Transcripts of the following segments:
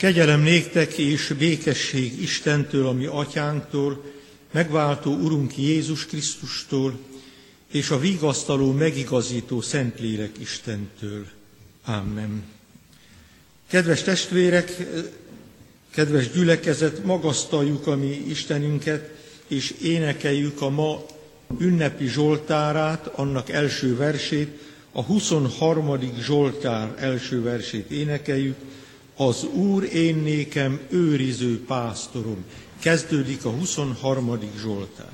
Kegyelem néktek és békesség Istentől, ami atyánktól, megváltó Urunk Jézus Krisztustól, és a vigasztaló, megigazító Szentlélek Istentől. Amen. Kedves testvérek, kedves gyülekezet, magasztaljuk a mi Istenünket, és énekeljük a ma ünnepi Zsoltárát, annak első versét, a 23. Zsoltár első versét énekeljük, az Úr én nékem őriző pásztorom. Kezdődik a 23. Zsoltár.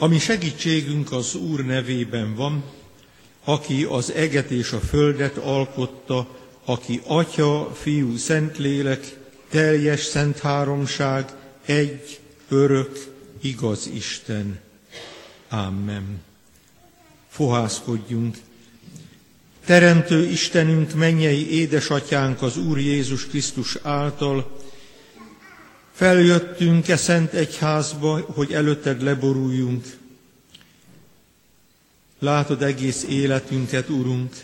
Ami segítségünk az Úr nevében van, aki az eget és a földet alkotta, aki Atya, Fiú, Szentlélek, teljes szent háromság, egy, örök, igaz Isten. Amen. Fohászkodjunk. Teremtő Istenünk, mennyei édesatyánk az Úr Jézus Krisztus által, Feljöttünk e szent egyházba, hogy előtted leboruljunk. Látod egész életünket, Urunk.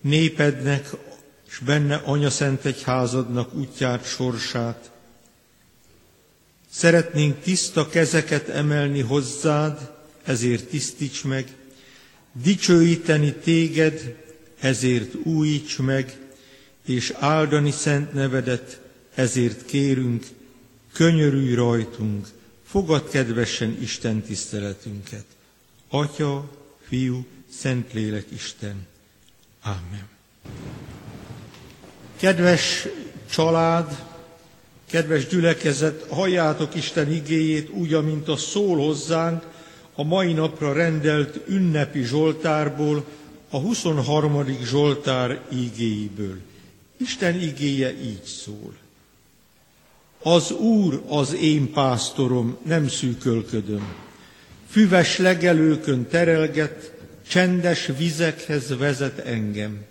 Népednek, és benne Anya Szent Egyházadnak útját, sorsát. Szeretnénk tiszta kezeket emelni hozzád, ezért tisztíts meg, dicsőíteni téged, ezért újíts meg, és áldani szent nevedet, ezért kérünk, könyörülj rajtunk, fogad kedvesen Isten tiszteletünket. Atya, Fiú, Szentlélek Isten. Amen. Kedves család, kedves gyülekezet, halljátok Isten igéjét úgy, amint a szól hozzánk a mai napra rendelt ünnepi Zsoltárból, a 23. Zsoltár igéiből. Isten igéje így szól. Az Úr az én pásztorom, nem szűkölködöm. Füves legelőkön terelget, csendes vizekhez vezet engem.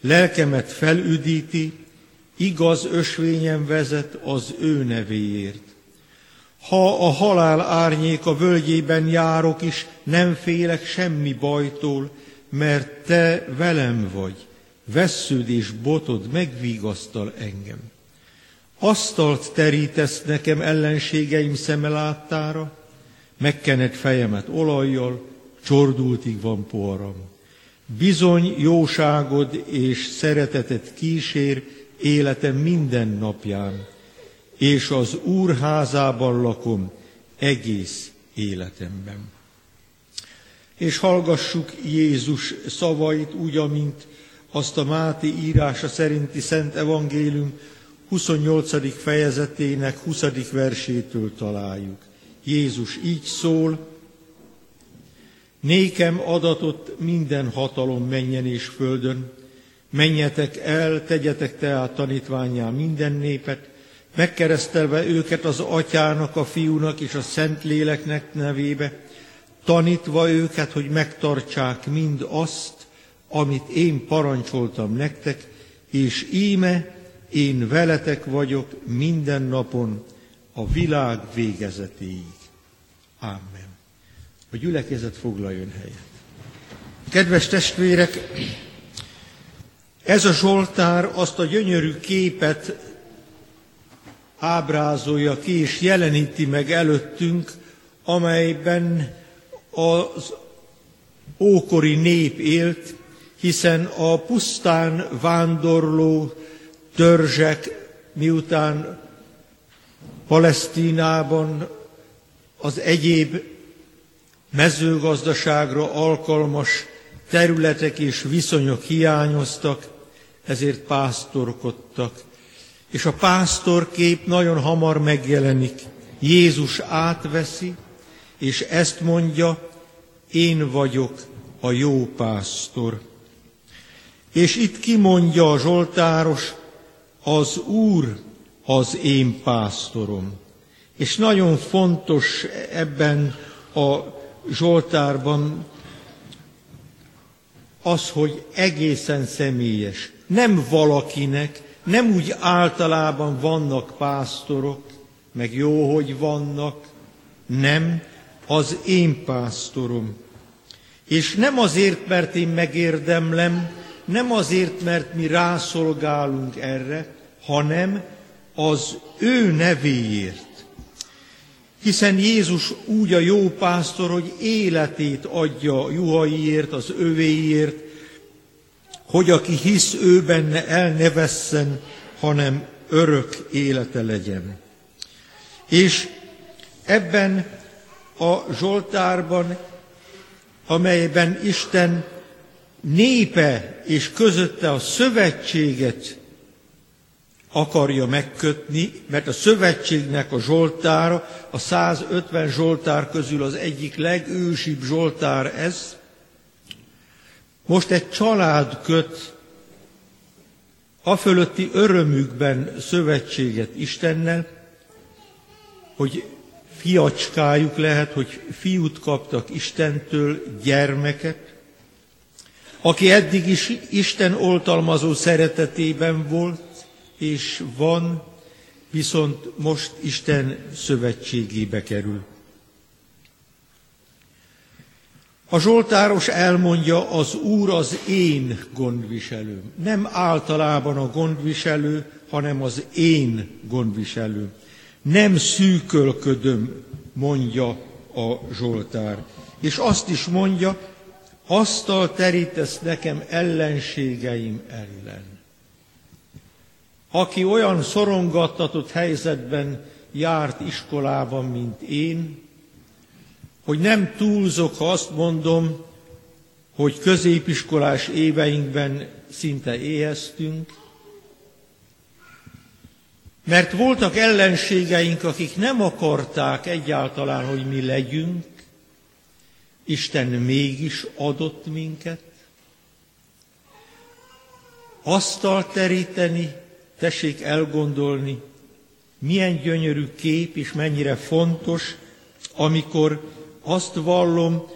Lelkemet felüdíti, igaz ösvényen vezet az ő nevéért. Ha a halál árnyék a völgyében járok is, nem félek semmi bajtól, mert te velem vagy vessződ és botod megvigasztal engem. Asztalt terítesz nekem ellenségeim szeme láttára, megkened fejemet olajjal, csordultig van poharam. Bizony jóságod és szeretetet kísér életem minden napján, és az Úr házában lakom egész életemben. És hallgassuk Jézus szavait úgy, amint azt a Máté írása szerinti Szent Evangélium 28. fejezetének 20. versétől találjuk. Jézus így szól, Nékem adatott minden hatalom menjen és földön, menjetek el, tegyetek tehát tanítványá minden népet, megkeresztelve őket az atyának, a fiúnak és a Szentléleknek nevébe, tanítva őket, hogy megtartsák mind azt, amit én parancsoltam nektek, és íme én veletek vagyok minden napon a világ végezetéig. Amen. A gyülekezet foglaljon helyet. Kedves testvérek, ez a Zsoltár azt a gyönyörű képet ábrázolja ki és jeleníti meg előttünk, amelyben az ókori nép élt, hiszen a pusztán vándorló törzsek, miután Palesztinában az egyéb mezőgazdaságra alkalmas területek és viszonyok hiányoztak, ezért pásztorkodtak. És a pásztorkép nagyon hamar megjelenik. Jézus átveszi, és ezt mondja, én vagyok a jó pásztor. És itt kimondja a Zsoltáros, az Úr az én pásztorom. És nagyon fontos ebben a Zsoltárban az, hogy egészen személyes. Nem valakinek, nem úgy általában vannak pásztorok, meg jó, hogy vannak, nem, az én pásztorom. És nem azért, mert én megérdemlem, nem azért, mert mi rászolgálunk erre, hanem az ő nevéért. Hiszen Jézus úgy a jó pásztor, hogy életét adja juhaiért, az övéért, hogy aki hisz ő benne el ne vesszen, hanem örök élete legyen. És ebben a Zsoltárban, amelyben Isten népe és közötte a szövetséget akarja megkötni, mert a szövetségnek a Zsoltára, a 150 Zsoltár közül az egyik legősibb Zsoltár ez. Most egy család köt a fölötti örömükben szövetséget Istennel, hogy fiacskájuk lehet, hogy fiút kaptak Istentől, gyermeket, aki eddig is Isten oltalmazó szeretetében volt, és van, viszont most Isten szövetségébe kerül. A Zsoltáros elmondja, az Úr az én gondviselőm. Nem általában a gondviselő, hanem az én gondviselőm. Nem szűkölködöm, mondja a Zsoltár. És azt is mondja, asztal terítesz nekem ellenségeim ellen. Aki olyan szorongattatott helyzetben járt iskolában, mint én, hogy nem túlzok, ha azt mondom, hogy középiskolás éveinkben szinte éheztünk, mert voltak ellenségeink, akik nem akarták egyáltalán, hogy mi legyünk, Isten mégis adott minket, asztalt teríteni, Tessék elgondolni, milyen gyönyörű kép és mennyire fontos, amikor azt vallom,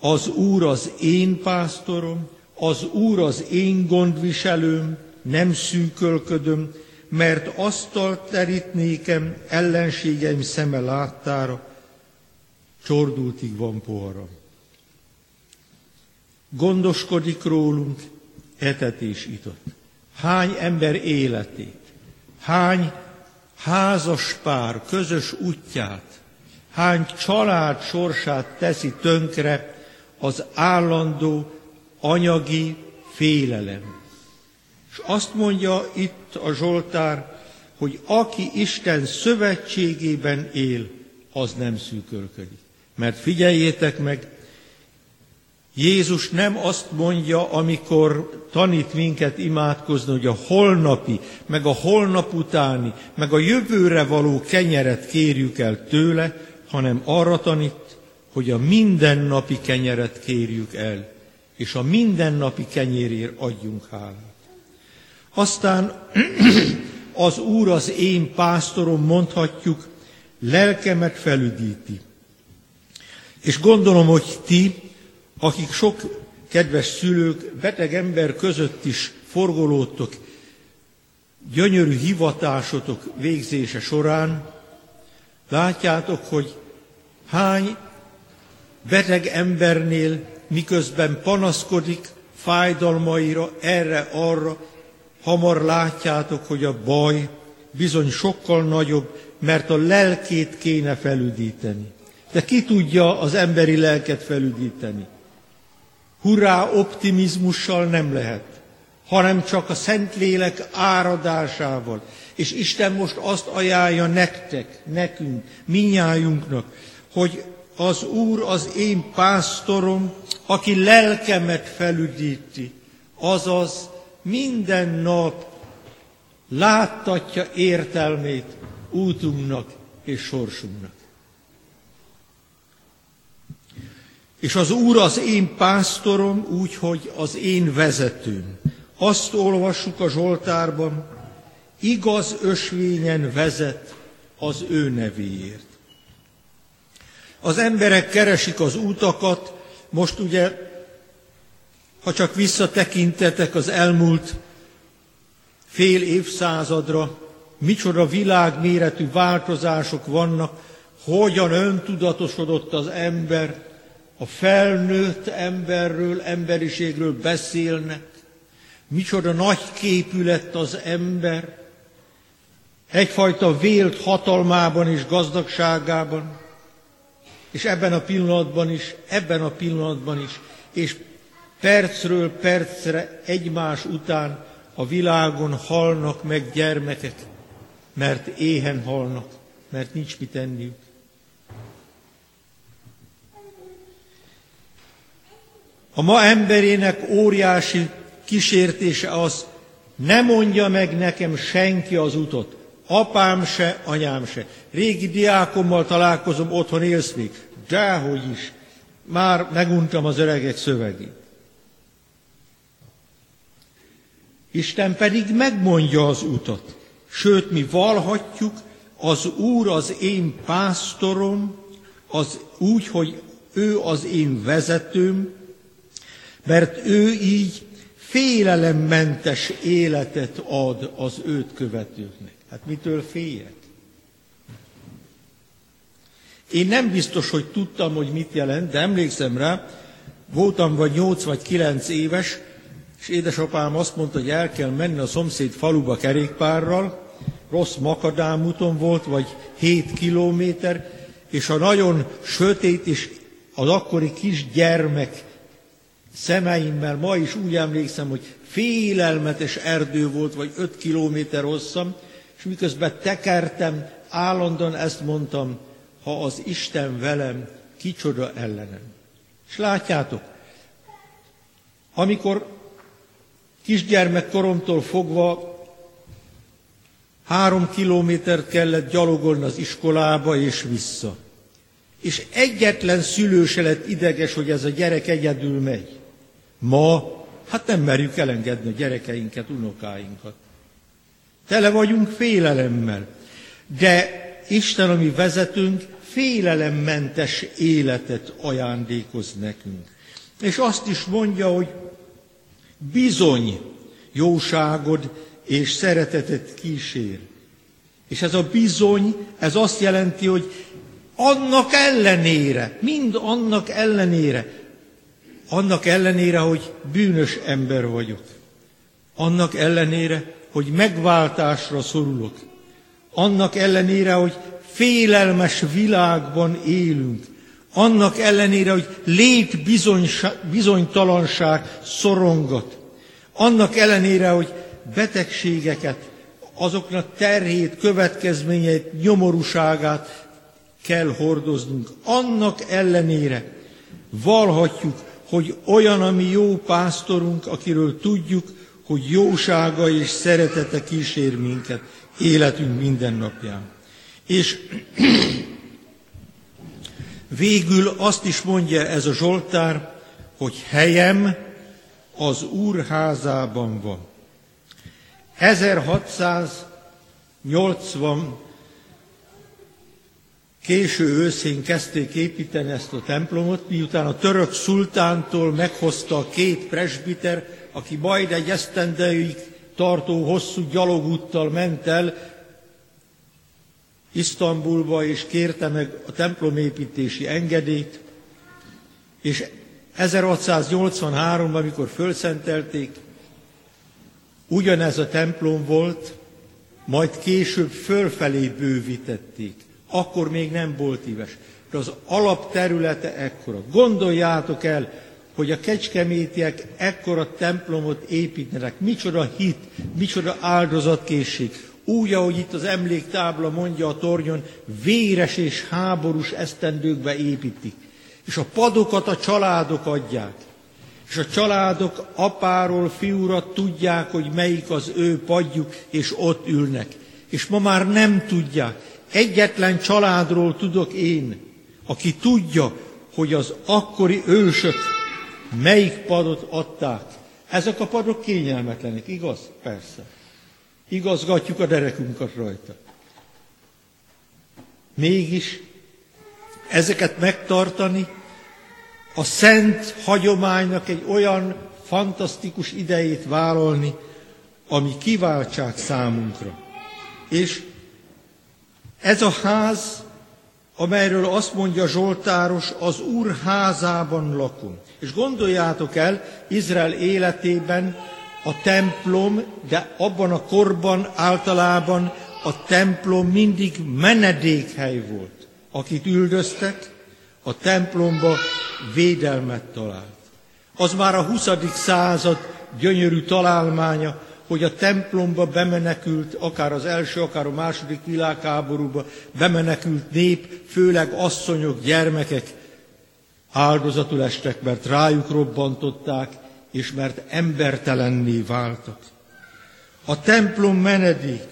az Úr az én pásztorom, az Úr az én gondviselőm, nem szűkölködöm, mert asztalt terítnékem ellenségeim szeme láttára, csordultig van poharam. Gondoskodik rólunk, etet és itott hány ember életét, hány házas pár közös útját, hány család sorsát teszi tönkre az állandó anyagi félelem. És azt mondja itt a Zsoltár, hogy aki Isten szövetségében él, az nem szűkölködik. Mert figyeljétek meg, Jézus nem azt mondja, amikor tanít minket imádkozni, hogy a holnapi, meg a holnap utáni, meg a jövőre való kenyeret kérjük el tőle, hanem arra tanít, hogy a mindennapi kenyeret kérjük el, és a mindennapi kenyérért adjunk hálát. Aztán az Úr az én pásztorom, mondhatjuk, lelkemet felüdíti És gondolom, hogy ti, akik sok kedves szülők, beteg ember között is forgolódtok, gyönyörű hivatásotok végzése során, látjátok, hogy hány beteg embernél miközben panaszkodik fájdalmaira, erre-arra, hamar látjátok, hogy a baj bizony sokkal nagyobb, mert a lelkét kéne felüdíteni. De ki tudja az emberi lelket felüdíteni? Hurrá optimizmussal nem lehet, hanem csak a Szentlélek áradásával. És Isten most azt ajánlja nektek, nekünk, minnyájunknak, hogy az Úr az én pásztorom, aki lelkemet felüdíti, azaz minden nap láttatja értelmét útunknak és sorsunknak. És az Úr az én pásztorom, úgyhogy az én vezetőm. Azt olvassuk a Zsoltárban, igaz ösvényen vezet az ő nevéért. Az emberek keresik az útakat, most ugye, ha csak visszatekintetek az elmúlt fél évszázadra, micsoda világméretű változások vannak, hogyan öntudatosodott az ember, a felnőtt emberről, emberiségről beszélnek, micsoda nagy képű lett az ember, egyfajta vélt hatalmában és gazdagságában, és ebben a pillanatban is, ebben a pillanatban is, és percről percre egymás után a világon halnak meg gyermekek, mert éhen halnak, mert nincs mit enniük. A ma emberének óriási kísértése az, ne mondja meg nekem senki az utat, apám se, anyám se. Régi diákommal találkozom, otthon élsz még. Dehogy is, már meguntam az öregek szövegét. Isten pedig megmondja az utat. Sőt, mi valhatjuk, az Úr az én pásztorom, az úgy, hogy ő az én vezetőm, mert ő így félelemmentes életet ad az őt követőknek. Hát mitől féljek? Én nem biztos, hogy tudtam, hogy mit jelent, de emlékszem rá, voltam vagy 8 vagy 9 éves, és édesapám azt mondta, hogy el kell menni a szomszéd faluba kerékpárral, rossz makadámúton volt, vagy 7 kilométer, és a nagyon sötét és az akkori kis gyermek szemeimmel ma is úgy emlékszem, hogy félelmetes erdő volt, vagy 5 kilométer hosszam, és miközben tekertem, állandóan ezt mondtam, ha az Isten velem, kicsoda ellenem. És látjátok, amikor kisgyermekkoromtól fogva három kilométert kellett gyalogolni az iskolába és vissza. És egyetlen szülő se lett ideges, hogy ez a gyerek egyedül megy. Ma, hát nem merjük elengedni a gyerekeinket, unokáinkat. Tele vagyunk félelemmel. De Isten, ami vezetünk, félelemmentes életet ajándékoz nekünk. És azt is mondja, hogy bizony jóságod és szeretetet kísér. És ez a bizony, ez azt jelenti, hogy annak ellenére, mind annak ellenére, annak ellenére, hogy bűnös ember vagyok, annak ellenére, hogy megváltásra szorulok, annak ellenére, hogy félelmes világban élünk, annak ellenére, hogy lét bizonytalanság szorongat, annak ellenére, hogy betegségeket, azoknak terhét, következményeit, nyomorúságát kell hordoznunk. Annak ellenére valhatjuk, hogy olyan, ami jó pásztorunk, akiről tudjuk, hogy jósága és szeretete kísér minket életünk minden napján. És végül azt is mondja ez a Zsoltár, hogy helyem az Úr házában van. 1680 Késő őszén kezdték építeni ezt a templomot, miután a török szultántól meghozta a két presbiter, aki majd egy esztendeig tartó hosszú gyalogúttal ment el Isztambulba, és kérte meg a templomépítési engedélyt, és 1683-ban, amikor fölszentelték, ugyanez a templom volt, majd később fölfelé bővítették. Akkor még nem volt íves. De az alapterülete ekkora. Gondoljátok el, hogy a kecskemétiek ekkora templomot építenek. Micsoda hit, micsoda áldozatkészség. Úgy, ahogy itt az emléktábla mondja a tornyon, véres és háborús esztendőkbe építik. És a padokat a családok adják. És a családok apáról fiúra tudják, hogy melyik az ő padjuk, és ott ülnek. És ma már nem tudják. Egyetlen családról tudok én, aki tudja, hogy az akkori ősök melyik padot adták. Ezek a padok kényelmetlenek, igaz? Persze. Igazgatjuk a derekünket rajta. Mégis ezeket megtartani a szent hagyománynak egy olyan fantasztikus idejét vállalni, ami kiváltság számunkra. És ez a ház, amelyről azt mondja Zsoltáros, az Úr házában lakom. És gondoljátok el, Izrael életében a templom, de abban a korban általában a templom mindig menedékhely volt. Akit üldöztek, a templomba védelmet talált. Az már a 20. század gyönyörű találmánya, hogy a templomba bemenekült, akár az első, akár a második világháborúba bemenekült nép, főleg asszonyok, gyermekek áldozatul estek, mert rájuk robbantották, és mert embertelenné váltak. A templom menedék.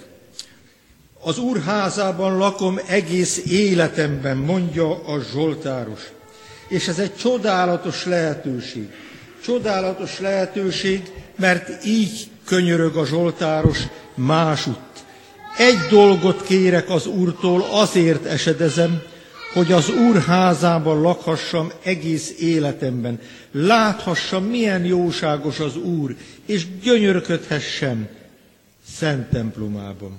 Az úrházában lakom egész életemben, mondja a Zsoltáros. És ez egy csodálatos lehetőség. Csodálatos lehetőség, mert így könyörög a Zsoltáros másutt. Egy dolgot kérek az Úrtól, azért esedezem, hogy az Úr házában lakhassam egész életemben. Láthassam, milyen jóságos az Úr, és gyönyörködhessem szent templomában.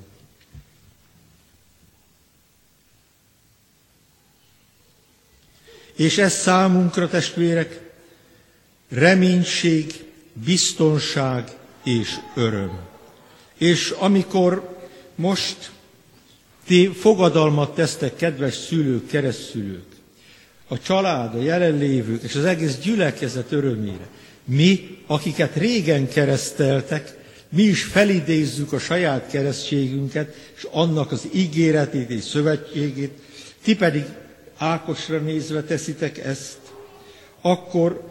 És ez számunkra, testvérek, reménység, biztonság és öröm. És amikor most ti fogadalmat tesztek, kedves szülők, keresztszülők, a család, a jelenlévők és az egész gyülekezet örömére, mi, akiket régen kereszteltek, mi is felidézzük a saját keresztségünket, és annak az ígéretét és szövetségét, ti pedig Ákosra nézve teszitek ezt, akkor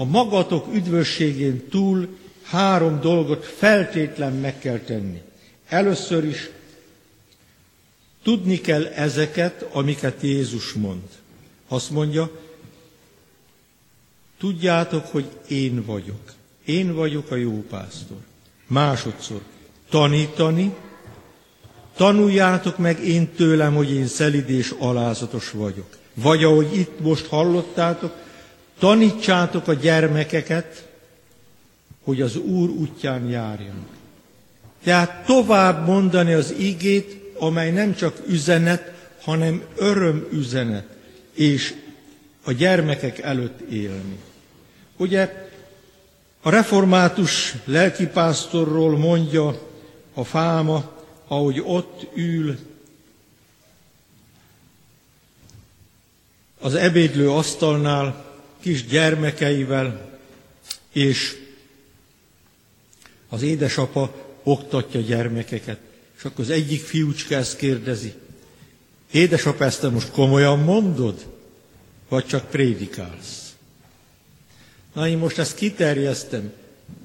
a magatok üdvösségén túl három dolgot feltétlen meg kell tenni. Először is tudni kell ezeket, amiket Jézus mond. Azt mondja, tudjátok, hogy én vagyok. Én vagyok a jó pásztor. Másodszor, tanítani, tanuljátok meg én tőlem, hogy én szelid és alázatos vagyok. Vagy ahogy itt most hallottátok, Tanítsátok a gyermekeket, hogy az Úr útján járjanak. Tehát tovább mondani az igét, amely nem csak üzenet, hanem örömüzenet, és a gyermekek előtt élni. Ugye a református lelkipásztorról mondja a fáma, ahogy ott ül az ebédlő asztalnál, kis gyermekeivel, és az édesapa oktatja gyermekeket. És akkor az egyik fiúcska ezt kérdezi. Édesapa, ezt te most komolyan mondod? Vagy csak prédikálsz? Na, én most ezt kiterjesztem.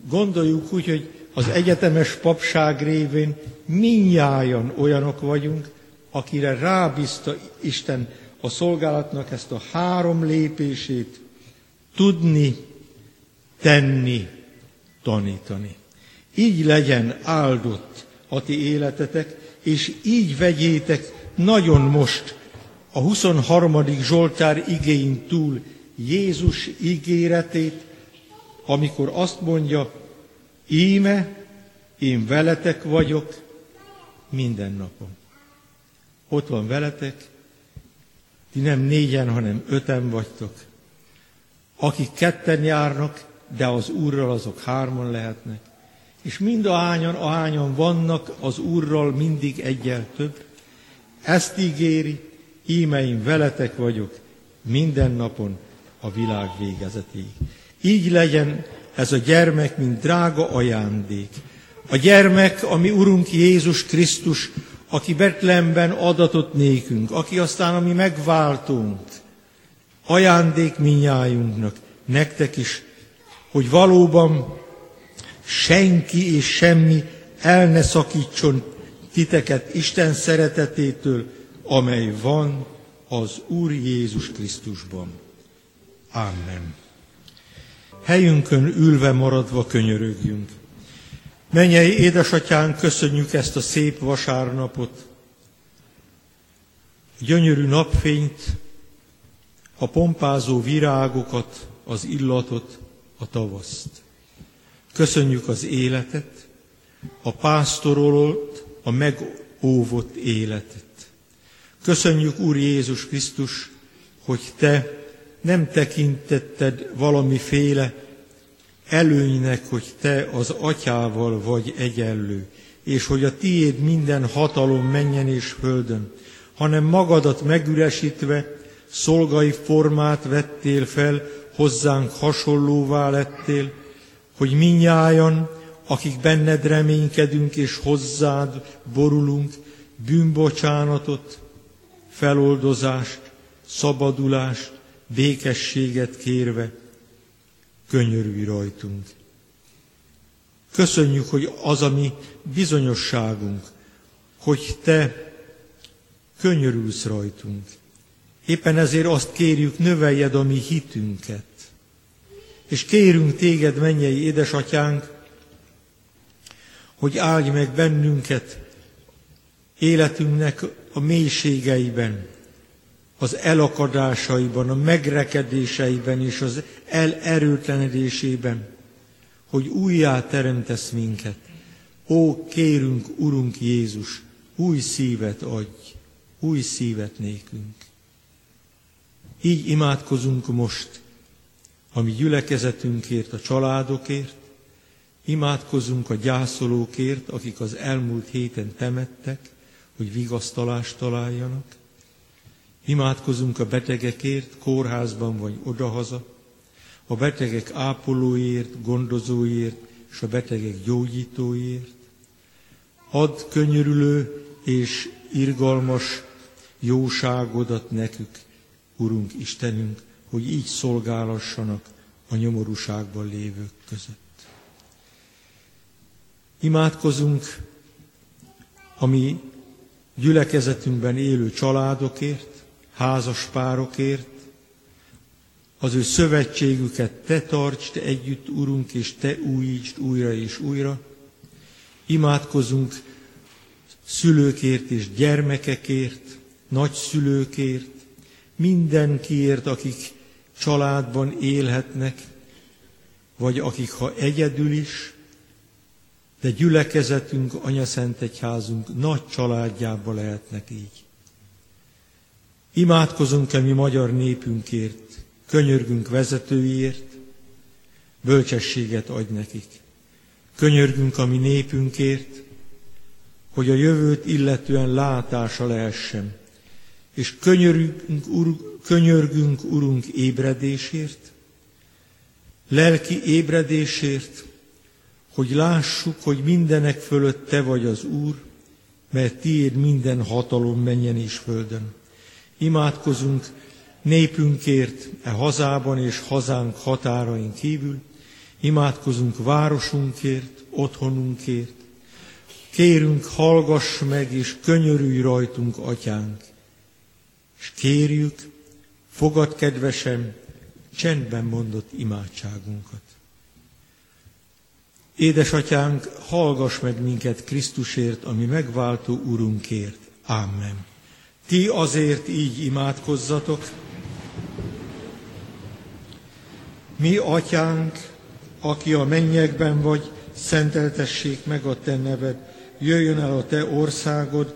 Gondoljuk úgy, hogy az egyetemes papság révén minnyájan olyanok vagyunk, akire rábízta Isten a szolgálatnak ezt a három lépését, tudni, tenni, tanítani. Így legyen áldott a ti életetek, és így vegyétek nagyon most a 23. Zsoltár igéin túl Jézus ígéretét, amikor azt mondja, íme, én veletek vagyok minden napon. Ott van veletek, ti nem négyen, hanem öten vagytok. Akik ketten járnak, de az Úrral azok hárman lehetnek. És mind a hányan, a hányan vannak az Úrral mindig egyel több. Ezt ígéri, íme én veletek vagyok minden napon a világ végezetéig. Így legyen ez a gyermek, mint drága ajándék. A gyermek, ami Urunk Jézus Krisztus, aki Betlehemben adatott nékünk, aki aztán a mi megváltunk, ajándék minnyájunknak, nektek is, hogy valóban senki és semmi el ne szakítson titeket Isten szeretetétől, amely van az Úr Jézus Krisztusban. Amen. Helyünkön ülve maradva könyörögjünk. Mennyei édesatyán, köszönjük ezt a szép vasárnapot, gyönyörű napfényt, a pompázó virágokat, az illatot, a tavaszt. Köszönjük az életet, a pásztorolt, a megóvott életet. Köszönjük, Úr Jézus Krisztus, hogy Te nem tekintetted valamiféle előnynek, hogy Te az Atyával vagy egyenlő, és hogy a Tiéd minden hatalom menjen és földön, hanem magadat megüresítve, szolgai formát vettél fel, hozzánk hasonlóvá lettél, hogy minnyájan, akik benned reménykedünk és hozzád borulunk, bűnbocsánatot, feloldozást, szabadulást, békességet kérve, könyörülj rajtunk. Köszönjük, hogy az a mi bizonyosságunk, hogy Te könyörülsz rajtunk. Éppen ezért azt kérjük, növeljed a mi hitünket. És kérünk Téged, mennyei édesatyánk, hogy áldj meg bennünket életünknek a mélységeiben, az elakadásaiban, a megrekedéseiben és az elerőtlenedésében, hogy újjá teremtesz minket. Ó, kérünk, Urunk Jézus, új szívet adj, új szívet nékünk. Így imádkozunk most a mi gyülekezetünkért, a családokért, imádkozunk a gyászolókért, akik az elmúlt héten temettek, hogy vigasztalást találjanak. Imádkozunk a betegekért, kórházban vagy odahaza, a betegek ápolóért, gondozóért és a betegek gyógyítóért. Add könyörülő és irgalmas jóságodat nekük, Urunk Istenünk, hogy így szolgálassanak a nyomorúságban lévők között. Imádkozunk a mi gyülekezetünkben élő családokért, házaspárokért, az ő szövetségüket te tartsd együtt, Urunk, és te újítsd újra és újra. Imádkozunk szülőkért és gyermekekért, nagyszülőkért, mindenkiért, akik családban élhetnek, vagy akik ha egyedül is, de gyülekezetünk, Anyaszent Egyházunk nagy családjába lehetnek így. Imádkozunk-e mi magyar népünkért, könyörgünk vezetőiért, bölcsességet adj nekik. Könyörgünk a mi népünkért, hogy a jövőt illetően látása lehessen, és könyörgünk, ur, könyörgünk Urunk ébredésért, lelki ébredésért, hogy lássuk, hogy mindenek fölött Te vagy az Úr, mert Tiéd minden hatalom menjen és földön. Imádkozunk népünkért, e hazában és hazánk határain kívül, imádkozunk városunkért, otthonunkért, kérünk, hallgass meg és könyörülj rajtunk, atyánk, és kérjük, fogad kedvesen, csendben mondott imádságunkat. Édesatyánk, hallgass meg minket Krisztusért, ami megváltó Urunkért. Amen. Ti azért így imádkozzatok. Mi, atyánk, aki a mennyekben vagy, szenteltessék meg a te neved, jöjjön el a te országod,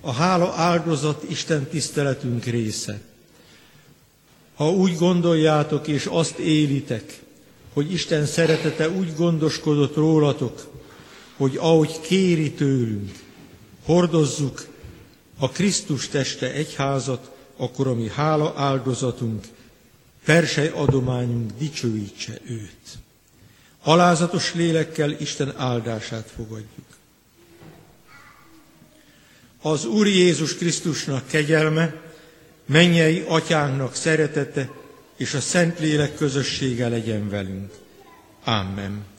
A hála áldozat Isten tiszteletünk része. Ha úgy gondoljátok és azt élitek, hogy Isten szeretete úgy gondoskodott rólatok, hogy ahogy kéri tőlünk, hordozzuk a Krisztus teste egyházat, akkor a mi hála áldozatunk, persely adományunk dicsőítse őt. Alázatos lélekkel Isten áldását fogadjuk. Az Úr Jézus Krisztusnak kegyelme, mennyei atyánknak szeretete és a Szentlélek közössége legyen velünk. Amen.